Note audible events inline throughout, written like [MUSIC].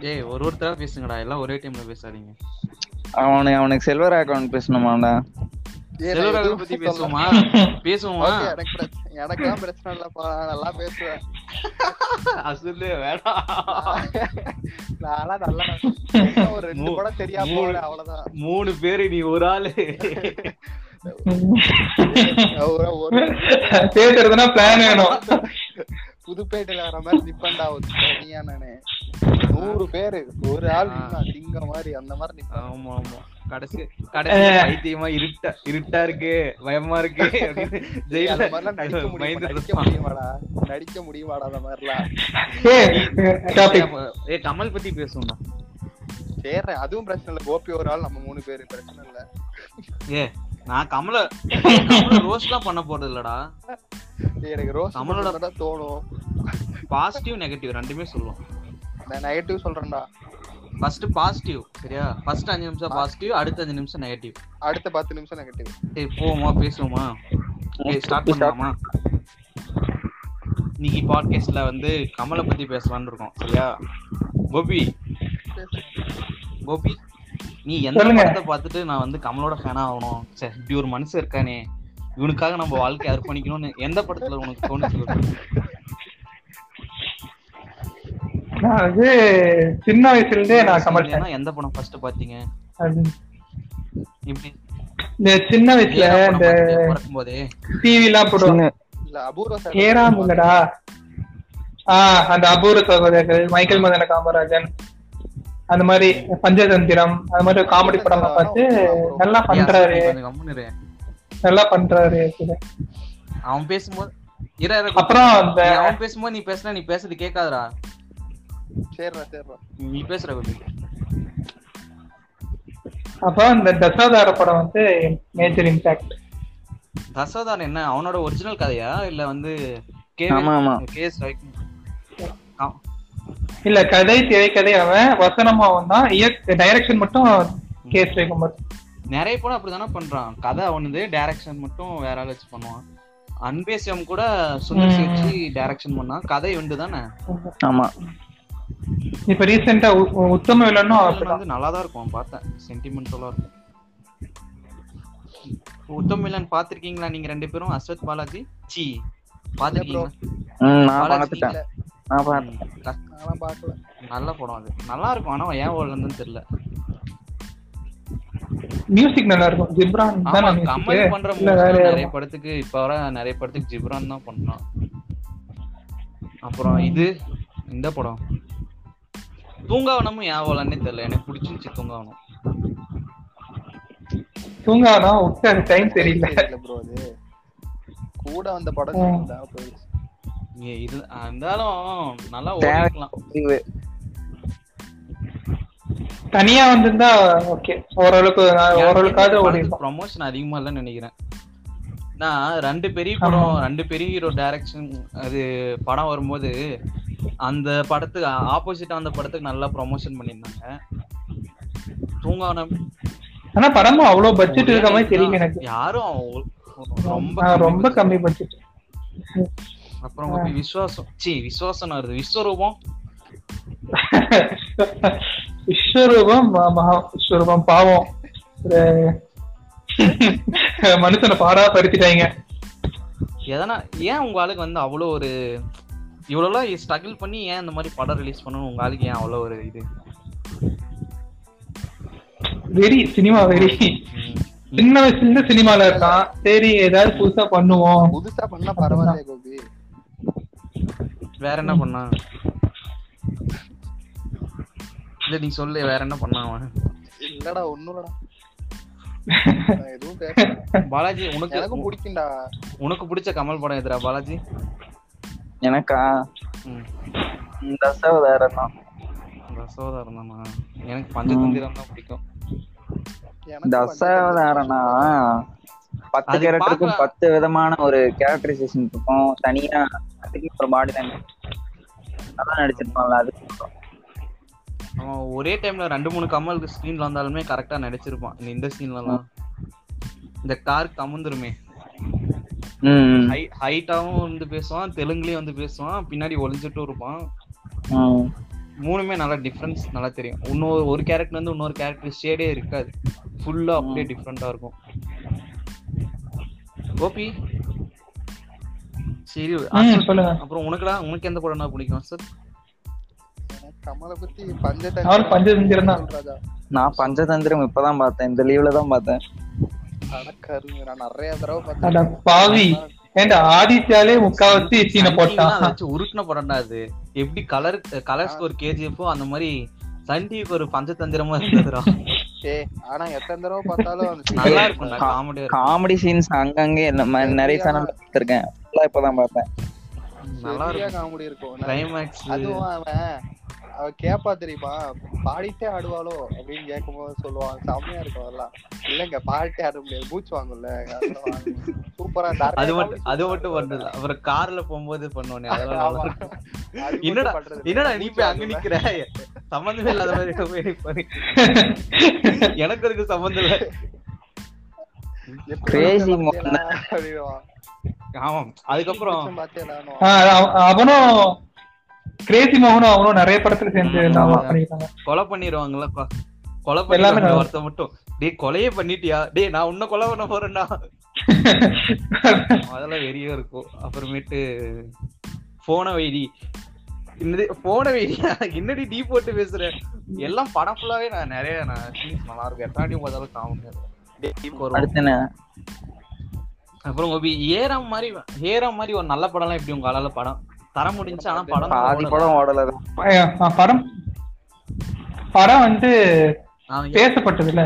ஏய் ஒரு ஒருத்தரா பேசுங்கடா. எல்லாம் ஒரே டைம்ல பேசாதீங்க. அவனுக்கு அவனுக்கு செல்வர் அக்கௌண்ட் பேசணுமாடா? நான் எதுவும் பத்தி பேசுவோமா? பேசுவோமா? Okay, எனக்கு பிரச்சனை- இல்லப்பா. நான் நல்லா பேசுவேன். அசுல்லு வேணாம் நான்லாம் நல்லா ஒரு ரெண்டு படம் தெரியாம மூணு- போனேன் அவ்வளவுதான். மூணு பேரு நீ ஒரு ஆளு. பேசுறதுன்னா பிளான் வேணும். புதுப்பேட்டையில வர மாதிரி நிப்பண்டா ஒரு தனியா நானு. நூறு பேரு ஒரு ஆள் சிங்க மாதிரி அந்த மாதிரி நிப்பான் ஆமா ஆமா. கடைசி கடைசி பைத்தியமா இருட்டா இருட்டா இருக்கு பயமா இருக்கு [LAUGHS] ஜெயில மாதிரிலாம் நடிக்க முடியுமா நடிக்க. முடியுமாடா? நடிக்க முடியுமாடா அந்த மாதிரிலாம்? டாபிக் ஏய் கமல் பத்தி பேசுவோம்டா. சரி அதுவும் பிரச்சனை இல்ல. கோபி ஒரு ஆள் நம்ம மூணு பேரு. பிரச்சனை இல்ல. ஏ நான் கமல கமல ரோஸ்ட்லாம் பண்ண போறது இல்லடா எனக்கு ரோஸ் கமலோட- தோணும். பாசிட்டிவ் நெகட்டிவ் ரெண்டுமே சொல்லுவோம். நான் நெகட்டிவ் சொல்றேன்டா. ஃபர்ஸ்ட் பாசிட்டிவ் சரியா? ஃபர்ஸ்ட் அஞ்சு நிமிஷம் பாசிட்டிவ் அடுத்த அஞ்சு நிமிஷம் நெகட்டிவ் அடுத்த பத்து நிமிஷம் நெகட்டிவ் ஏய் போவோமா பேசுவோமா? ஏய் ஸ்டார்ட் பண்ணலாமா? இன்னைக்கு பாட்காஸ்ட்ல வந்து கமலை பத்தி பேசலாம்னு இருக்கோம் சரியா? கோபி. கோபி? நீ எந்த. படத்தை பார்த்துட்டு நான் வந்து கமலோட ஃபேனா ஆகணும்? சே இப்படி ஒரு மனுஷன் இருக்கானே. இவனுக்காக நம்ம வாழ்க்கையை அர்ப்பணிக்கணும்னு எந்த படத்துல உனக்கு தோணுச்சு? நான் வந்து சின்ன வயசுல இருந்தே நான் கமல் எந்த படம் ஃபர்ஸ்ட் பாத்தீங்க இப்படி இந்த சின்ன வயசுல இந்த டிவி எல்லாம் போடுவாங்க இல்ல அபூர்வ சார் ஏறாம் இல்லடா. ஆஹ் அந்த அபூர்வ சகோதரர்கள் மைக்கேல் மதன காமராஜன். அந்த மாதிரி பஞ்சதந்திரம் அந்த மாதிரி காமெடி படம்லாம் பார்த்து நல்லா பண்றாரு. நல்லா பண்றாரு. அவன் பேசும்போது அப்புறம் அந்த அவன் பேசும்போது நீ பேசுனா நீ பேசுறது சரிடா நீ பேசுற கோபி அப்புறம் இந்த தசாதார படம் வந்து மேஜர் இம்பாக்ட் தசோதான் என்ன? அவனோட ஒரிஜினல் கதையா? இல்ல வந்து கே ஆமா, ஆமா. கேஎஸ் இல்ல கதை திரைக்கதை அவன் வசனம் அவன் தான் டைரக்ஷன் மட்டும் கேஸ் வைக்கும்போது நிறைய படம் அப்படிதானே பண்றான். கதை அவனுது டைரக்ஷன் மட்டும் வேற ஆள் வச்சு பண்ணுவான். அன்பேசியம் கூட சுந்தர் சி வச்சு டைரக்ஷன் பண்ணான். கதை உண்டு தானே ஆமா. இப்ப ரீசெண்டா உத்தம வில்லனும் வந்து நல்லா தான் இருக்கும் பார்த்தேன். சென்டிமெண்டலா இருக்கும். உத்தம் வில்லன் பாத்திருக்கீங்களா நீங்க ரெண்டு பேரும்? அஸ்வத் பாலாஜி? சி பாத்திருக்கீங்களா நான் பார்த்துட்டேன். நான் பார்த்தேன் ம், க- நான்லாம் பார்க்கல நல்ல படம் அது. நல்லா இருக்கும். ஆனா ஏன் ஓடலன்னு தெரியல. மியூசிக் நல்லா இருக்கும். ஜிப்ரான் ஆமா தானே கமல் music? பண்ற? நிறைய படத்துக்கு இப்ப வர நிறைய படத்துக்கு ஜிப்ரான் தான் பண்றான் அப்புறம் இது இந்த படம். தூங்காவனமும் ஏன் தெரியல. எனக்கு பிடிச்சிருந்துச்சு தூங்காவனம். தூங்கானா உட்கார டைம் தெரியல. ப்ரோ அது. கூட வந்த படம் போயிடுச்சு. இருந்தாலும் நல்லா ஓடிக்கலாம் தனியா வந்திருந்தா ஓகே ஓரளவுக்கு நான் ஓரளவுக்காவது ஓடி ப்ரொமோஷன் அதிகமா இல்லைன்னு நினைக்கிறேன். நான் ரெண்டு பெரிய படம் ரெண்டு பெரிய ஹீரோ டைரக்ஷன் அது படம் வரும்போது அந்த படத்துக்கு ஆப்போசிட்டா அந்த படத்துக்கு நல்லா ப்ரொமோஷன் பண்ணியிருந்தாங்க. தூங்காவனம் ஆனா படமும் அவ்வளவு பட்ஜெட் இருக்க மாதிரி தெரியல எனக்கு. யாரும் ரொம்ப ரொம்ப budget. கம்மி பட்ஜெட் அப்புறம் வந்து விஸ்வாசம் சி விஸ்வாசம் வருது விஸ்வரூபம். [LAUGHS] விஸ்வரூபம் விஸ்வரூபம் பாவம். [LAUGHS] மனுஷனை பாடா படுத்திட்டாங்க. எதனா ஏன் உங்க ஆளுக்கு வந்து அவ்வளோ ஒரு இவ்வளோலாம் ஸ்ட்ரகிள் பண்ணி ஏன் இந்த மாதிரி படம் ரிலீஸ் பண்ணணும் உங்க ஆளுக்கு ஏன் அவ்வளோ ஒரு இது? வெறி சினிமா வெறி. சின்ன வயசுல சினிமால இருக்கான். சரி ஏதாவது புதுசா பண்ணுவோம். புதுசா பண்ணா பரவாயில்ல கோபி. வேற என்ன பண்ணா? இல்ல நீ சொல்லு வேற என்ன பண்ணா அவன்? இல்லடா [LAUGHS] பேசல. பாலாஜி உனக்கு எனக்கும் பிடிக்கும்டா. உனக்கு பிடிச்ச கமல் படம் எதுடா பாலாஜி? எனக்கா? ம். தசாவதாரம் தான். ரசோதாரம் தானா? எனக்கு பஞ்சதந்திரம் தான் பிடிக்கும். எனக்கு தசாவதாரம்னா பத்து கேரக்டருக்கும். பத்து விதமான ஒரு கேரக்டரைசேஷன் இருக்கும். தனியா அதுக்கு ஒரு பாடி லாங்குவேஜ் நல்லா நடிச்சிருப்பான்ல அது அவன் ஒரே டைம்ல ரெண்டு மூணு கமல் ஸ்க்ரீன்ல வந்தாலுமே கரெக்டா நடிச்சிருப்பான். இந்த- சீன்லலாம் இந்த கார் கமுந்துருமே. ஹைட்டாவும் வந்து பேசுவான் தெலுங்குலயும் வந்து பேசுவான் பின்னாடி ஒளிஞ்சிட்டும் இருப்பான். மூணுமே நல்லா டிஃபரன்ஸ் நல்லா தெரியும். இன்னொரு ஒரு கேரக்டர் வந்து இன்னொரு கேரக்டர் ஷேடே இருக்காது. ஃபுல்லா அப்படியே டிஃப்ரெண்டா இருக்கும். கோபி? சரி அப்புறம் உனக்குலாம் உனக்கு எந்த படம்னா பிடிக்கும் சார்? கமலை பத்தி பஞ்சதந்திரம் பஞ்சதந்திரம் தான். ராஜா நான் பஞ்சதந்திரம் இப்பதான் பார்த்தேன் இந்த லீவ்ல தான் பார்த்தேன். அடக்கருங்க நான் நிறைய தடவை அட பார்த்தேன் பாவி. ஆதித்யாலே முக்காவாசி சீனை போட்டான் உருட்டின படம்டா அது. எப்படி கலர் கலர்ஸ்க்கு ஒரு கேஜிஎஃப் அந்த மாதிரி சன் டிவிக்கு ஒரு பஞ்சதந்திரமா இருந்ததுடா. [LAUGHS] ஆனா எத்தனை தடவை பார்த்தாலும் நல்லா இருக்கும். காமெடி சீன்ஸ் அங்கங்க நிறைய சேனல் பார்த்திருக்கேன் இப்பதான் பார்த்தேன். நல்லா இருக்கும். காமெடி இருக்கும். அதுவும் அவன் அவ கேப்பா தெரியுமா? பாடிட்டே ஆடுவாளோ அப்படின்னு கேட்கும்போது சொல்லுவான் செம்மையா இருக்கும் அதெல்லாம். இல்லங்க பாடிட்டே ஆட முடியாது. மூச்சு வாங்கும்ல. சூப்பரா அது மட்டும் அது மட்டும் பண்றது அப்புறம் கார்ல போகும்போது இருக்கும். என்னடா என்னடா நீ போய் அங்க நிக்கிற? சம்பந்தமே இல்லாத மாதிரி. எனக்கு அதுக்கு சம்பந்தம் இல்ல. Crazy மோகன். ஆமா அதுக்கப்புறம் அவனும் கிரேசி மோகனும் அவனும் நிறைய படத்துல சேர்ந்து கொலை பண்ணிடுவாங்கல்ல கொலை நல்லா- ஒருத்த மட்டும். டேய் கொலையே பண்ணிட்டியா? டேய் நான் உன்ன கொலை பண்ண போறேன்டா. [LAUGHS] அதெல்லாம் வெறியா இருக்கும். அப்புறமேட்டு போன வைடி. என்னது போன வைடியா என்னடி டீ போட்டு பேசுற? எல்லாம் படம் ஃபுல்லாவே நான் நிறைய நான் சீன்ஸ் நல்லா இருக்கும் வாட்டி பார்த்தாலும் என்ன? அப்புறம் கோபி ஏறாம் மாதிரி ஏறாம் மாதிரி ஒரு நல்ல படம்லாம் எப்படி உங்க ஆளால படம்? தர முடிஞ்சு ஆனா படம் பாதி படம் ஓடல படம் படம் வந்து பேசப்பட்டது இல்ல.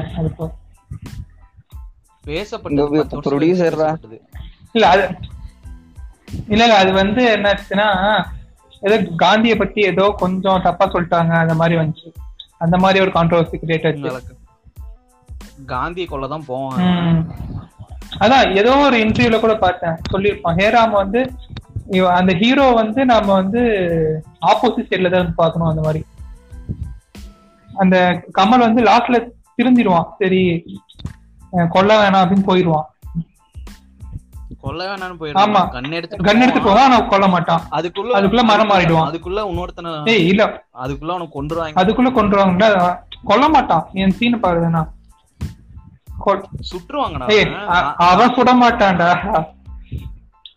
பேசப்பட்டது. பேசப்பட்டது. இல்ல அது இல்ல இல்ல அது வந்து என்னாச்சுன்னா ஏதோ காந்திய பத்தி ஏதோ கொஞ்சம் தப்பா சொல்லிட்டாங்க அந்த மாதிரி வந்துச்சு அந்த மாதிரி ஒரு கான்ட்ரவர்சி கிரியேட் ஆச்சு உங்களுக்கு காந்திய கொள்ள தான் போவாங்க. அதான் ஏதோ ஒரு இன்டர்வியூல கூட பார்த்தேன் சொல்லியிருப்பான் ஹேராம் வந்து அந்த ஹீரோ வந்து நாம வந்து ஆப்போசிட் சைட்ல தான் பார்க்கணும் அந்த மாதிரி. அந்த கமல் வந்து லாஸ்ட்ல திருந்திடுவான் சரி கொல்ல வேணாம் அப்படின்னு போயிடுவான். கொல்ல வேணாம்னு ஆமா. கண் எடுத்து போவான். ஆனா கொல்ல மாட்டான். அதுக்குள்ள அதுக்குள்ள மரம் மாறிடுவான். அதுக்குள்ள இன்னொருத்தனை ஏய் இல்ல. அதுக்குள்ள அவனை கொண்டுருவாங்க அதுக்குள்ள கொண்டுருவாங்கல்ல கொல்ல மாட்டான். என் சீனை ஏய் அ- அவன் சுட மாட்டான்டா.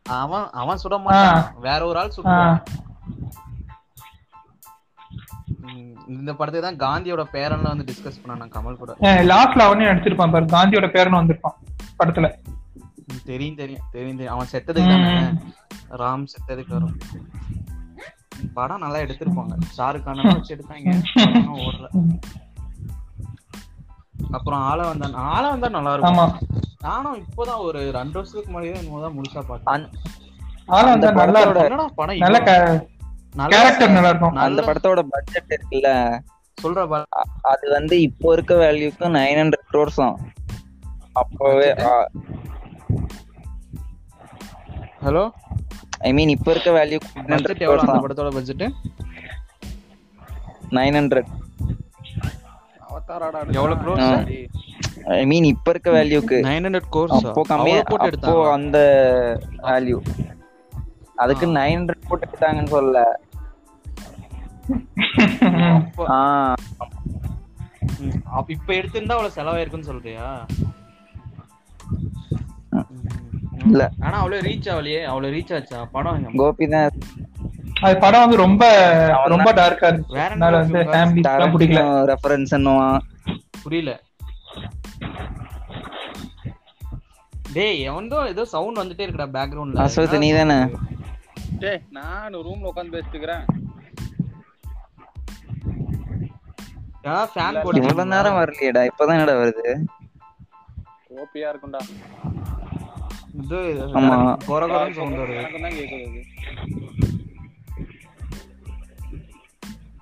அவன் அவன் சுட மாட்டான். வேற ஒரு ஆள் ம், இந்த படத்தை தான் காந்தியோட பேரன்ல வந்து டிஸ்கஸ் பண்ணான் கமல் கூட. லாஸ்ட்ல அவனே நடிச்சிருப்பான் பாரு. காந்தியோட பேரனும் வந்திருப்பான் படத்துல. தெரியும் தெரியும் தெரியும் தெரியும். அவன் செத்ததுக்கு. ராம் செத்ததுக்கு வரும். படம் நல்லா எடுத்திருப்பாங்க. ஷாருக் கான வச்சு எடுத்தாங்க. ஓடல. அப்புறம் ஆள வந்தான் ஆள வந்தா நல்லா இருக்கும். நானும் இப்போதான் ஒரு ரெண்டு வருஷத்துக்கு முன்னாடியே என்னமோ தான் முழுசா பார்த்தேன். அந்த- ஆனா வந்து அந்த நல்லா படத்தோட- படம் நல்ல கேரக்டர் நல்லா இருக்கும். அந்த நல்ல படத்தோட பட்ஜெட் இருக்குல்ல. சொல்ற அது வந்து இப்போ இருக்க வேல்யூக்கு நைன் ஹண்ட்ரட் க்ரோர்ஸும் அப்பவே ஹலோ ஐ மீன் இப்போ இருக்க வேல்யூ நைன் ஹண்ட்ரட் பட்ஜெட் எவ்வளவு க்ரோர்ஸ் அந்த தான் படத்தோட பட்ஜெட் நைன் ஹண்ட்ரட் அவதாராடா எவ்வளவு crores? ஐ மீன் இப்போ இருக்க வேல்யூக்கு நைன் ஹண்ட்ரட் கோர்ஸ் அப்போ கம்மியா போட்டு அப்போ அந்த வேல்யூ அதுக்கு. நைன் ஹண்ட்ரட் போட்டு எடுத்தாங்கன்னு சொல்லல. இப்ப எடுத்திருந்தா அவ்வளவு செலவாயிருக்குன்னு சொல்றியா. இல்ல. ஆனா அவ்வளவு ரீச் ஆகலையே அவ்வளவு ரீச் ஆச்சா? படம் கோபி தான். அது படம் வந்து ரொம்ப ரொம்ப டார்க்கா இருந்துச்சு. வேற வந்து ஃபேமிலி பிடிக்கல. ரெஃபரன்ஸ் புரியல. டேய் எவன்தோ ஏதோ சவுண்ட் வந்துட்டே இருக்குடா பேக்ரவுண்ட்ல அசோத், நீதானே? டேய் நான் ரூம்ல உட்கார்ந்து பேசிட்டுக்கிறேன் ஃபேன் இவ்வளவு நேரம் வரலையேடா. இப்பதான் என்னடா வருது? கோப்பியா இருக்கும்டா. இது ஆமா. கொரகொரன்னு சவுண்ட் வருது. தான் கேக்குது.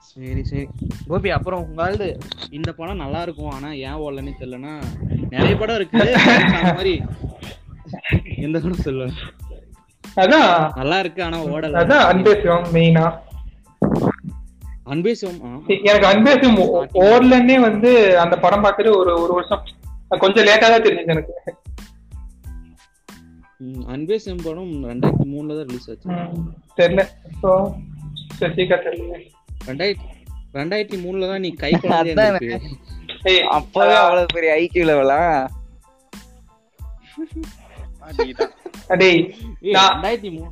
சரி சரி. கோபி அப்புறம் உங்களது இந்த படம் நல்லா இருக்கும் ஆனா ஏன் ஓடலன்னு தெரியலனா நிறைய படம் இருக்கு. [LAUGHS] அந்த மாதிரி எந்த படம் சொல்ல அதான். நல்லா இருக்கு ஆனா ஓடல. அதான் அன்பே சிவம் மெயினா அன்பே சிவம். எனக்கு அன்பே சிவம் ஓடலன்னே வந்து அந்த படம் பார்த்துட்டு ஒரு ஒரு வருஷம் கொஞ்சம் லேட்டா தான் தெரிஞ்சது எனக்கு. ம், அன்பே சிவம் படம் ரெண்டாயிரத்தி மூணுல தான் ரிலீஸ் ஆச்சு. தெரியல. ரெண்டாயிரத்தி ரெண்டாயிரத்தி மூணுல தான் நீ கை அப்பவே அவ்வளவு பெரிய ஐக்கிய லெவலா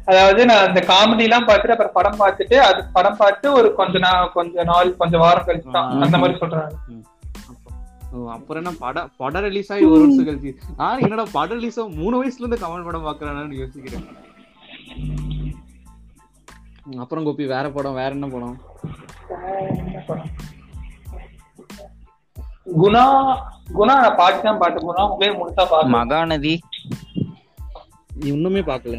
அதாவது நான் அந்த காமெடி எல்லாம் பார்த்துட்டு அப்புறம் படம் பார்த்துட்டு அது படம் பார்த்து ஒரு கொஞ்ச நாள் கொஞ்ச நாள் கொஞ்ச வாரம் கழிச்சு தான். அந்த மாதிரி சொல்றாங்க. அப்புறம் என்ன படம் படம் ரிலீஸ் ஆகி ஒரு வருஷம் கழிச்சு. நான் என்னடா படம் ரிலீஸ் ஆகும் மூணு வயசுல இருந்து கமல் படம் பாக்குறானு யோசிக்கிறேன். அப்புறம் கோபி வேற படம் வேற என்ன படம்? குணா குணா நான் பாட்டு தான் பார்த்தேன் குணா உங்களே முழுசா மகாநதி. இன்னுமே பாக்கல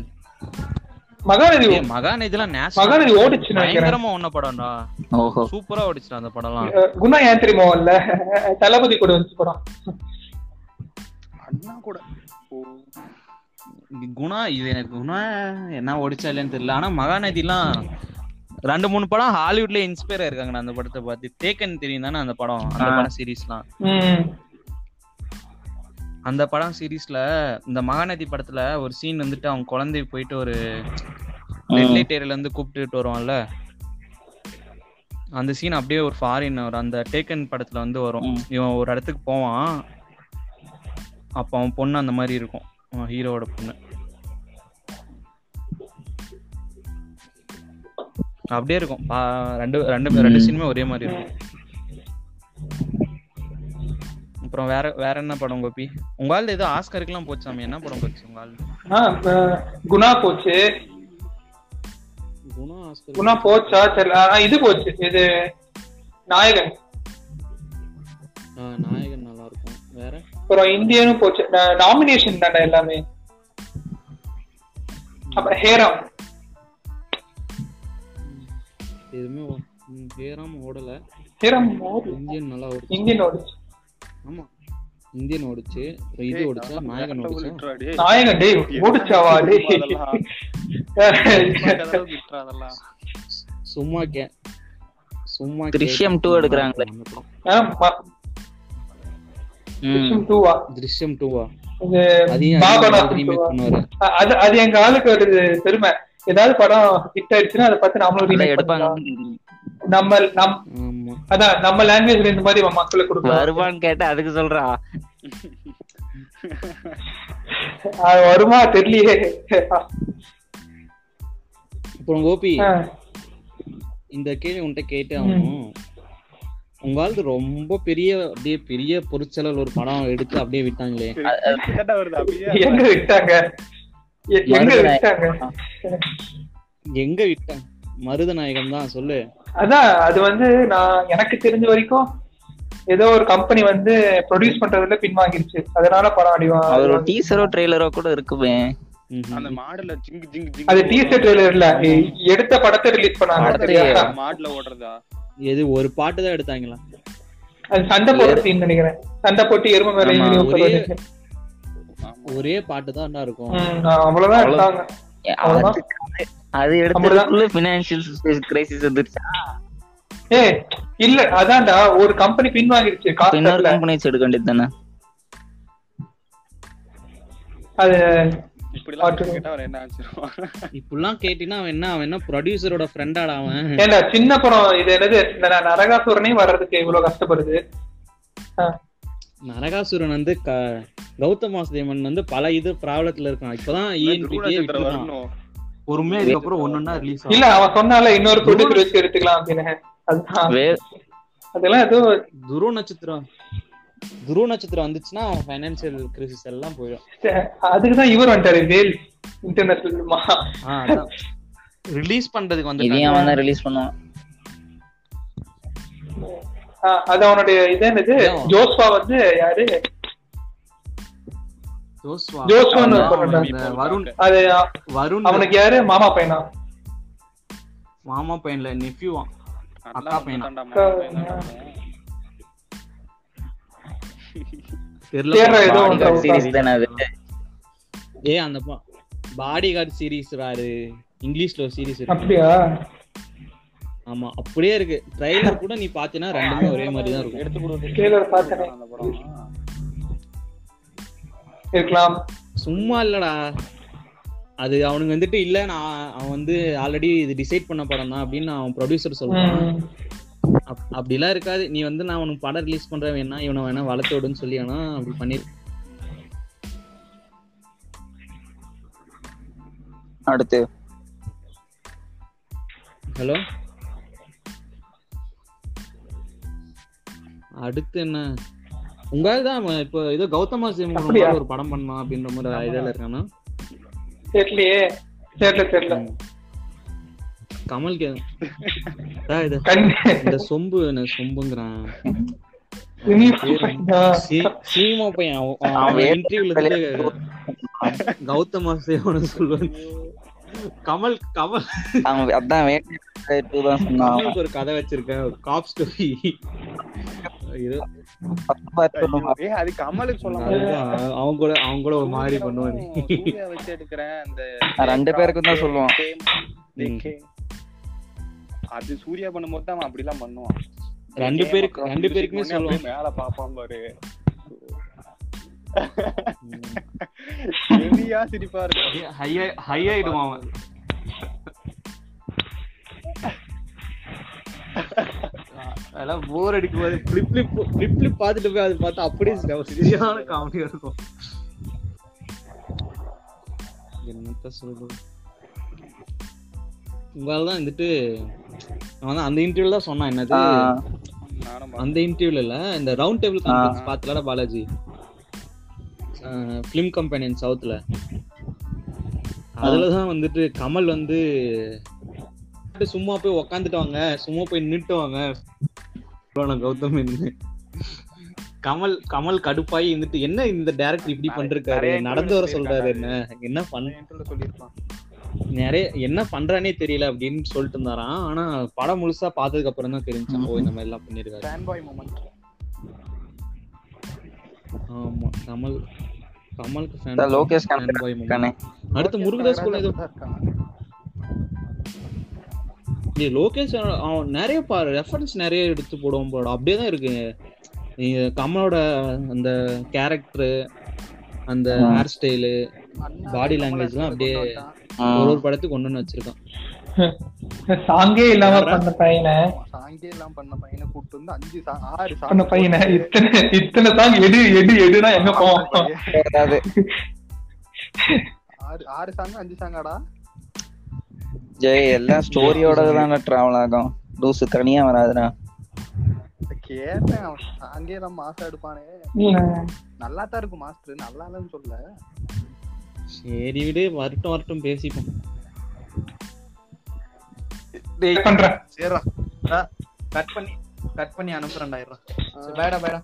மகாநதி மகாநதிலாம் மகாநதி ஓடிச்சு பயங்கரமா ஒன்ன படம்டா. ஓஹோ. சூப்பரா ஓடிச்சுடா அந்த படம்லாம். குணா ஏன் தெரியுமா இல்ல தளபதி கூட வந்துச்சு படம். அண்ணா கூட. குணா இது எனக்கு குணா என்ன ஓடிச்சா இல்லையான்னு தெரியல. ஆனா மகாநதிலாம் ரெண்டு மூணு படம் ஹாலிவுட்ல இன்ஸ்பயர் ஆயிருக்காங்க அந்த படத்தை பார்த்து. தேக்கன் தெரியும் தானே அந்த படம் அந்த. படம் சீரீஸ்லாம். அந்த படம் சீரீஸ்ல இந்த மகாநதி படத்துல ஒரு சீன் வந்துட்டு அவன் குழந்தை போயிட்டு ஒரு ஏரியால இருந்து கூப்பிட்டுட்டு வருவான்ல? அந்த சீன் அப்படியே ஒரு ஃபாரின் ஒரு அந்த டேக்கன் படத்துல வந்து வரும். இவன் ஒரு இடத்துக்கு போவான். அப்ப அவன் பொண்ணு அந்த மாதிரி இருக்கும். ஹீரோவோட பொண்ணு. அப்படியே இருக்கும். ரெண்டு ரெண்டு ரெண்டு. சீனுமே ஒரே மாதிரி இருக்கும். அப்புறம் வேற வேற என்ன படம் கோபி? உங்க ஆள் ஏதோ ஆஸ்கருக்குலாம் போச்சாமே என்ன படம் போச்சு உங்க ஆள் ஆ, அஹ் குணா போச்சு. குணா ஆஸ்கர். குணா போச்சா? ஆ, இது போச்சு. இது நாயகன். ஆ, நாயகன் நல்லா இருக்கும் வேற? அப்புறம் இந்தியனும் போச்சு. நாமினேஷன் தானே எல்லாமே. அப்புறம் ஹேராம். எதுவுமே ஹேராம் ஓடல. ஹேராம் ஓடு இந்தியன் நல்லா ஓடுச்சு. இந்தியன் ஓடுச்சு. ஆமா. இந்தியன் ஓடுச்சு. இது ஓடுச்சா? நாயகன் ஓடுச்சா. நாயகன் டேய் ஓடுச்சாவா டேய். சும்மா கே சும்மா திருஷ்யம் கேட்டு- two எடுக்குறாங்களே. திருஷ்யம் டூவா திருஷ்யம் டூவா இது அதையும் பாபநாசம் ரீமேக் டூவா பண்ணுவாரு. அ- அது அது எங்க ஆளுக்கு ஒரு பெருமை. ஏதாவது படம் ஹிட் ஆயிடுச்சுன்னா அதை பார்த்து நாமளும் எடுப்பாங்க. நம்ம நம் அதான் நம்ம லாங்குவேஜ்ல இந்த மாதிரி மக்களுக்கு கொடுக்கலாம் வருவான்னு கேட்டா அதுக்கு சொல்றா. அது வருமா தெரியலையே. அப்புறம் கோபி இந்த கேள்வி உன்கிட்ட கேட்டு ஆகணும். உங்க ஆளுக்கு ரொம்ப பெரிய அப்படியே பெரிய பொருட்செலவு ஒரு படம் எடுத்து அப்படியே விட்டாங்களே. கிட்டத்தட்ட வருது அப்படியே எங்க விட்டாங்க? எங்க. விட்டாங்க? எங்க விட்டாங்க மருதநாயகம் தான் சொல்லு. அதான் அது வந்து நான் எனக்கு தெரிஞ்ச வரைக்கும் ஏதோ ஒரு கம்பெனி வந்து ப்ரொடியூஸ் பண்றதுல பின்வாங்கிருச்சு. அதனால படம் அடிவா அவர் ஒரு டீசரோ ட்ரெய்லரோ கூட இருக்குமே. அந்த மாடுல ஜிங்கு ஜிங்கு ஜிங்கு அது டீசர் ட்ரெய்லர் இல்ல. எடுத்த படத்தை ரிலீஸ் பண்ணாங்க? மாடுல ஓடுறதா? எது ஒரு பாட்டு தான் எடுத்தாங்களா? அது சண்டை போடுற சீன் நினைக்கிறேன். சண்டை போட்டு எருமை மேல ஒரே- பாட்டு தான் இருக்கும். அவ்வளவுதான் அவ்வளவு- எடுத்தாங்க. அது எடுத்ததுக்குள்ள பினான்சியல் கிரைசிஸ் வந்துருச்சா. ஏ இல்ல அதான்டா ஒரு கம்பெனி இன்னொரு தரல. கம்பெனி எடுக்க வேண்டியது தானே? அது இப்படிலாம் கேட்டினா அவன் என்ன அவன் என்ன ப்ரொடியூசரோட ஃப்ரெண்டாடா அவன்? ஏண்டா சின்ன படம் இது என்னது நரகாசுரனே வர்றதுக்கு இவ்வளவு கஷ்டப்படுது. நரகாசுரன் வந்து க கௌதம் வாசுதேவன் வந்து பல இது ப்ராப்ளத்துல இருக்கான். இப்பதான் துருவநட்சத்திரம் வரணும். பொறுமையா இதுக்கப்புறம் ஒன்னொன்னா ரிலீஸ் இல்ல அவன் சொன்னால இன்னொரு ப்ரொடியூசர் வச்சு எடுத்துக்கலாம் அப்படின்னு. அதெல்லாம் ஏதோ துருவ நட்சத்திரம் துருவ நட்சத்திரம் வந்துச்சுன்னா அவன் ஃபைனான்சியல் கிரைசிஸ் எல்லாம் போயிடும். அதுக்குதான் இவர் வந்துட்டாரு வேல் இன்டர்நேஷனல் ரிலீஸ் பண்றதுக்கு வந்து ரிலீஸ் பண்ணுவான். அது அவனுடைய இது என்னது. ஜோஸ்வா வந்து யாரு? ஜோஸ்வா. ஜோஸ்வான்னு அவன் ஒரு படம் இந்த வருண். அது வருண். அவனுக்கு யாரு? மாமா பையனா? மாமா பையன்ல நெஃப்யூவா அக்கா பையனா? ஏ அந்த பாடி கார்டு சீரிஸ் இங்கிலீஷ்ல ஒரு சீரிஸ் அப்படியா? ஆமா அப்படியே இருக்கு. ட்ரைலர் கூட நீ பாத்தீனா ரெண்டுமே ஒரே மாதிரி தான் இருக்கும். எடுத்து கொடுத்து ட்ரெய்லர் பார்த்தனே. இருக்கலாம். சும்மா இல்லடா. அது அவனுங்க வந்துட்டு இல்ல நான் அவன் வந்து ஆல்ரெடி இது டிசைட் பண்ண படம் தான் அப்படின்னு அவன் ப்ரொடியூசர் சொல்றான். அப்படிலாம் இருக்காது. நீ வந்து நான் உனக்கு படம் ரிலீஸ் பண்றேன் வேணா இவனை வேணா வளர்த்து விடுன்னு சொல்லி வேணா அப்படி பண்ணி அடுத்து. ஹலோ அடுத்து என்ன? உங்களால தான் இப்போ ஏதோ கௌதமா அப்படியா? ஒரு படம் பண்ணலாம் அப்படின்ற மாதிரி ஐடியால இருக்கானா? தெரியலையே. தெரியல தெரியல. கமல் கே இந்த சொம்பு என்ன சொம்புங்கிறான். சீமா பையன்? அவன் இன்டர்வியூல கௌதம சிவன் சொல்லுவான். கமல் கமல். அவன் அதான் ஒரு கதை வச்சிருக்கேன். காப் ஸ்டோரி அது கமலுக்கு சொல்ல அவங்க கூட அவங்க கூட ஒரு மாதிரி பண்ணுவானு வச்சு அந்த ரெண்டு பேருக்கும் தான் சொல்லுவான். அது சூர்யா பண்ணும்போது தான் அவன் அப்படிலாம் பண்ணுவான். ரெண்டு பேருக்கு ரெண்டு பேருக்குமே சொல்லுவான். மேல பாப்பான் பாரு. ஹெவியா சிரிப்பா இருக்கும் ஹை ஹை ஆயிடுவான் அவன். [LAUGHS] அதெல்லாம் போர் அடிக்கும் போது பிளிப் பிளிப் பிளிப் பிளிப் பார்த்துட்டு போய் அது பார்த்தா அப்படியே சரியான காமெடியா இருக்கும். என்னத்த சொல்றது? உங்களால தான் வந்துட்டு அவன் தான் அந்த இன்டர்வியூல தான் சொன்னான் என்னது? அந்த இன்டர்வியூல இல்ல இந்த ரவுண்ட் டேபிள் கான்ஃபரன்ஸ் பாத்தலடா பாலாஜி. ஃபிலிம் கம்பெனி சவுத்ல அதுலதான் வந்துட்டு கமல் வந்து சும்மா போய் உக்காந்துட்டு வாங்க சும்மா போய் நின்னுட்டு வாங்க கௌதம் என்ன. கமல் கமல் கடுப்பாயி இருந்துட்டு என்ன இந்த டைரக்டர் இப்படி பண்றாரு நடந்து வர சொல்றாரு என்ன? என்ன பண்ண சொல்லியிருப்பான். நிறைய என்ன பண்றானே தெரியல அப்படின்னு சொல்லிட்டு இருந்தாராம். ஆனா படம் முழுசா பார்த்ததுக்கு அப்புறம் தான் தெரிஞ்சு ஓ இந்த மாதிரி எல்லாம் பண்ணிருக்காரு. ஃபேன் பாய் மூமெண்ட் ஆமா கமல் கமலுக்கு இந்த லோகேஷ் அடுத்து முருகதாஸ் கூட ஏதோ ஏய், லோகேஷ் அவன் நிறைய பாரு ரெஃபரன்ஸ் நிறைய எடுத்து போடுவான் போட. அப்படியே தான் இருக்கு. நீங்க கமலோட அந்த கேரக்டர் அந்த ஹேர் ஸ்டைலு Body language எல்லாம் அப்படியே ஒரு ஒரு படத்துக்கு ஒண்ணு ஒண்ணு வச்சிருக்கான். சாங்கே இல்லாம பண்ண பையனை. சாங்கே எல்லாம் பண்ண பையனை கூப்பிட்டு வந்து அஞ்சு ஆறு பண்ண பையனை. இத்தனை இத்தனை சாங் எடு எடு எடுனா எங்க போவோம்? ஆறு ஆறு சாங் அஞ்சு சாங்காடா ஜெய் எல்லாம் ஸ்டோரியோட தானே டிராவல் ஆகும். லூசு தனியா வராதுடா. கேட்டேன் அவன் சாங்கே எல்லாம் மாசம் எடுப்பானே. நல்லா தான் இருக்கும் மாஸ்டர் நல்லா இல்லைன்னு சொல்ல சரி விடு வரட்டும் வரட்டும் பேசிப்போம். பண்றேன் சரிடா கட் பண்ணி கட் பண்ணி அனுப்புறேன்டா பேடா பேடா